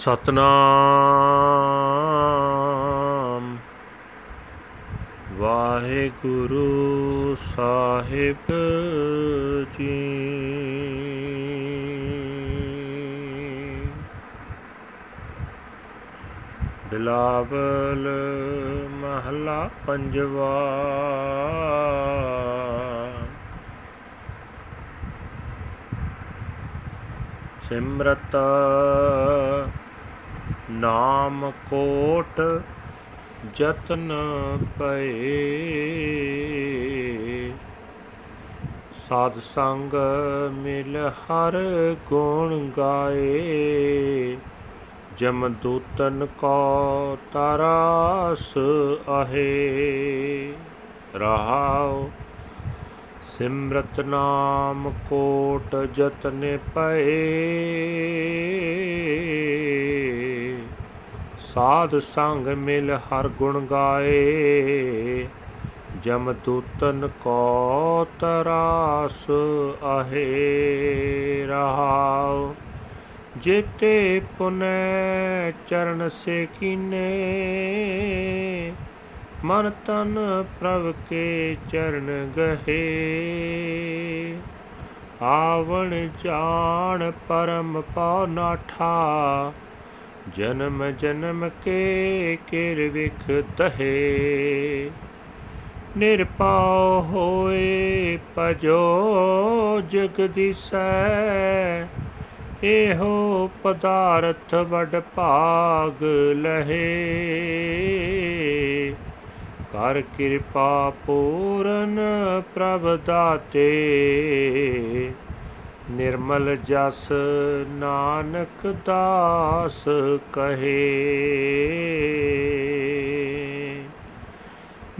ਸਤਨਾਮ। ਵਾਹਿਗੁਰੂ ਸਾਹਿਬ ਜੀ। ਬਿਲਾਵਲ ਮਹਲਾ ਪੰਜਵਾ। ਸਿਮਰਤ ਨਾਮ ਕੋਟ ਜਤਨ ਪਏ ਸਾਧ ਸੰਗ ਮਿਲ ਹਰ ਗੁਣ ਗਾਏ। ਜਮ ਦੂਤਨ ਕੋ ਤਰਾਸ ਅਹੇ। ਰਹਾਉ ਸਿਮਰਤ ਨਾਮ ਕੋਟ ਜਤਨ ਪਏ ਸਾਧ ਸੰਗ ਮਿਲ ਹਰ ਗੁਣ ਗਾਏ। ਜਮ ਦੂਤਨ ਕੋ ਤਰਾਸ ਅਹੇ ਰਹਾਉ। ਜੇਤੇ ਪੁਨੈ ਚਰਨ ਸੇ ਕੀਨੇ। ਮਨ ਤਨ ਪ੍ਰਭ ਕੇ ਚਰਨ ਗਹੇ। ਆਵਣ ਜਾਣ ਪਰਮ ਪਉ ਨਾਠਾ। ਜਨਮ ਜਨਮ ਕੇ ਕਿਰ ਵਿਖ ਤਹੇ। ਨਿਰਪਾਉ ਹੋਏ ਪਜੋ ਜਗਦੀਸੈ, ਇਹੋ ਪਦਾਰਥ ਵਡ ਭਾਗ ਲਹੇ। ਕਰ ਕਿਰਪਾ ਪੂਰਨ ਪ੍ਰਭ ਦਾਤੇ ਨਿਰਮਲ ਜਸ ਨਾਨਕ ਦਾਸ ਕਹੇ।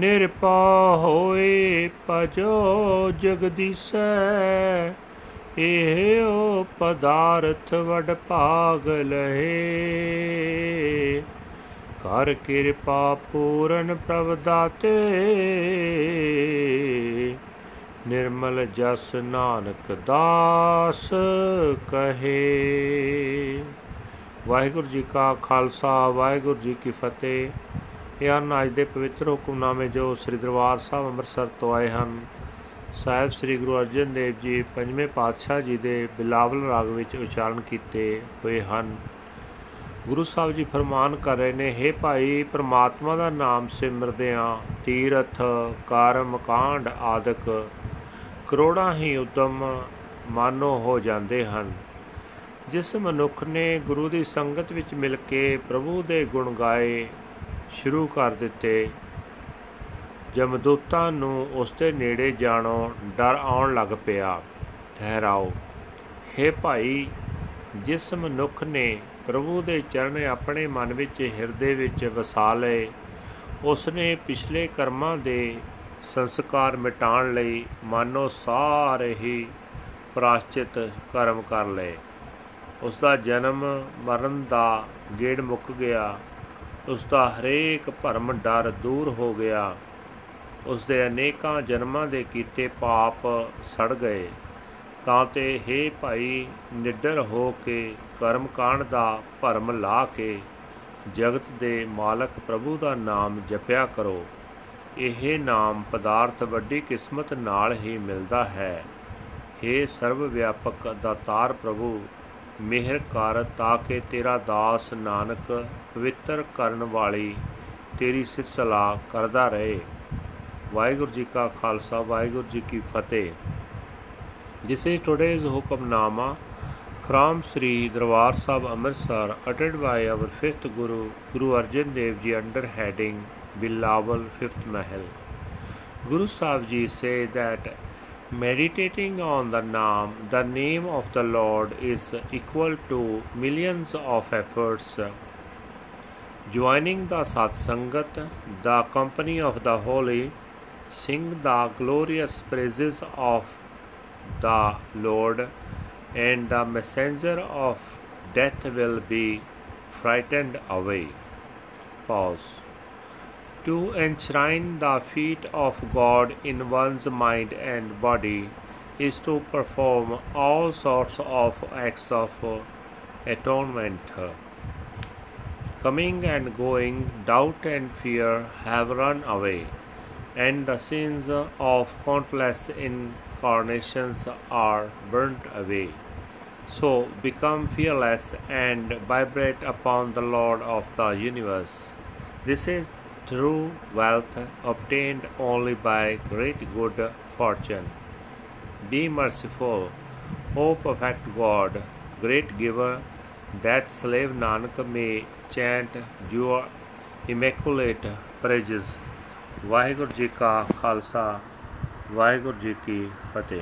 ਨਿਰਪਾ ਹੋਏ ਭਜੋ ਜਗਦੀਸੈ, ਇਹੋ ਪਦਾਰਥ ਵਡ ਭਾਗ ਲਹੇ। ਕਰ ਕਿਰਪਾ ਪੂਰਨ ਪ੍ਰਭ ਦਾਤੇ ਨਿਰਮਲ ਜਸ ਨਾਨਕ ਦਾਸ ਕਹੇ। ਵਾਹਿਗੁਰੂ ਜੀ ਕਾ ਖਾਲਸਾ, ਵਾਹਿਗੁਰੂ ਜੀ ਕੀ ਫਤਿਹ। ਇਹ ਹਨ ਅੱਜ ਦੇ ਪਵਿੱਤਰ ਹੁਕਮਨਾਮੇ ਜੋ ਸ੍ਰੀ ਦਰਬਾਰ ਸਾਹਿਬ ਅੰਮ੍ਰਿਤਸਰ ਤੋਂ ਆਏ ਹਨ, ਸਾਹਿਬ ਸ੍ਰੀ ਗੁਰੂ ਅਰਜਨ ਦੇਵ ਜੀ ਪੰਜਵੇਂ ਪਾਤਸ਼ਾਹ ਜੀ ਦੇ ਬਿਲਾਵਲ ਰਾਗ ਵਿੱਚ ਉਚਾਰਨ ਕੀਤੇ ਹੋਏ ਹਨ। ਗੁਰੂ ਸਾਹਿਬ ਜੀ ਫਰਮਾਨ ਕਰ ਰਹੇ ਨੇ हे ਭਾਈ, ਪ੍ਰਮਾਤਮਾ ਦਾ ਨਾਮ ਸਿਮਰਦਿਆਂ, ਤੀਰਥ, ਕਰਮ, ਕਾਂਡ ਆਦਿਕ ਕਰੋੜਾਂ ਹੀ ਉਦਮ ਮਾਨੋ ਹੋ ਜਾਂਦੇ ਹਨ। ਜਿਸ ਮਨੁੱਖ ਨੇ ਗੁਰੂ ਦੀ ਸੰਗਤ ਵਿੱਚ ਮਿਲ ਕੇ ਪ੍ਰਭੂ ਦੇ ਗੁਣ ਗਾਏ ਸ਼ੁਰੂ ਕਰ ਦਿੱਤੇ, ਜਮਦੂਤਾਂ ਨੂੰ ਉਸ ਦੇ ਨੇੜੇ ਜਾਣੋਂ, ਡਰ ਆਉਣ ਲੱਗ ਪਿਆ। ਠਹਿਰਾਓ। हे ਭਾਈ, ਜਿਸ ਮਨੁੱਖ ਨੇ ਪ੍ਰਭੂ ਦੇ ਚਰਨ ਆਪਣੇ ਮਨ ਵਿੱਚ ਹਿਰਦੇ ਵਿੱਚ ਵਸਾ ਲਏ ਉਸ ਨੇ ਪਿਛਲੇ ਕਰਮਾਂ ਦੇ ਸੰਸਕਾਰ ਮਿਟਾਉਣ ਲਈ ਮਾਨੋ ਸਾਰੇ ਹੀ ਪ੍ਰਾਸ਼ਚਿਤ ਕਰਮ ਕਰ ਲਏ। ਉਸ ਦਾ ਜਨਮ ਮਰਨ ਦਾ ਗੇੜ ਮੁੱਕ ਗਿਆ। ਉਸ ਦਾ ਹਰੇਕ ਭਰਮ ਡਰ ਦੂਰ ਹੋ ਗਿਆ। ਉਸ ਦੇ ਅਨੇਕਾਂ ਜਨਮਾਂ ਦੇ ਕੀਤੇ ਪਾਪ ਸੜ ਗਏ। ਤਾਂ ਤੇ हे ਭਾਈ, ਨਿਡਰ ਹੋ ਕੇ ਕਰਮ ਕਾਂਡ ਦਾ ਭਰਮ ਲਾ ਕੇ ਜਗਤ ਦੇ ਮਾਲਕ ਪ੍ਰਭੂ ਦਾ ਨਾਮ ਜਪਿਆ ਕਰੋ। ਇਹ ਨਾਮ ਪਦਾਰਥ ਵੱਡੀ ਕਿਸਮਤ ਨਾਲ ਹੀ ਮਿਲਦਾ ਹੈ हे ਸਰਵ ਵਿਆਪਕ ਦਾਤਾਰ ਪ੍ਰਭੂ ਮਿਹਰ ਕਰ ਤਾਂ ਕਿ ਤੇਰਾ ਦਾਸ ਨਾਨਕ ਪਵਿੱਤਰ ਕਰਨ ਵਾਲੀ ਤੇਰੀ ਸਿਫਤਸਲਾ ਕਰਦਾ ਰਹੇ ਵਾਹਿਗੁਰੂ ਜੀ ਕਾ ਖਾਲਸਾ ਵਾਹਿਗੁਰੂ ਜੀ ਕੀ ਫਤਿਹ This is today's hukamnama from Sri Darbar Sahib Amritsar uttered by our fifth Guru Guru Arjan Dev Ji under heading Bilawal Fifth Mahal. Guru Sahib Ji say that meditating on the Naam, the name of the Lord is equal to millions of efforts. Joining the Satsangat, the company of the holy, sing the glorious praises of the Lord, and the messenger of death will be frightened away. Pause. To enshrine the feet of God in one's mind and body is to perform all sorts of acts of atonement. Coming and going, doubt and fear have run away, and the sins of countless incarnations are burnt away. So become fearless and vibrate upon the Lord of the universe. This is true wealth obtained only by great good fortune. Be merciful, O perfect God, great giver, that slave Nanak may chant your immaculate praises. Waheguru ji ਕਾ ਖਾਲਸਾ ਵਾਹਿਗੁਰੂ ਜੀ ਕੀ ਫਤਿਹ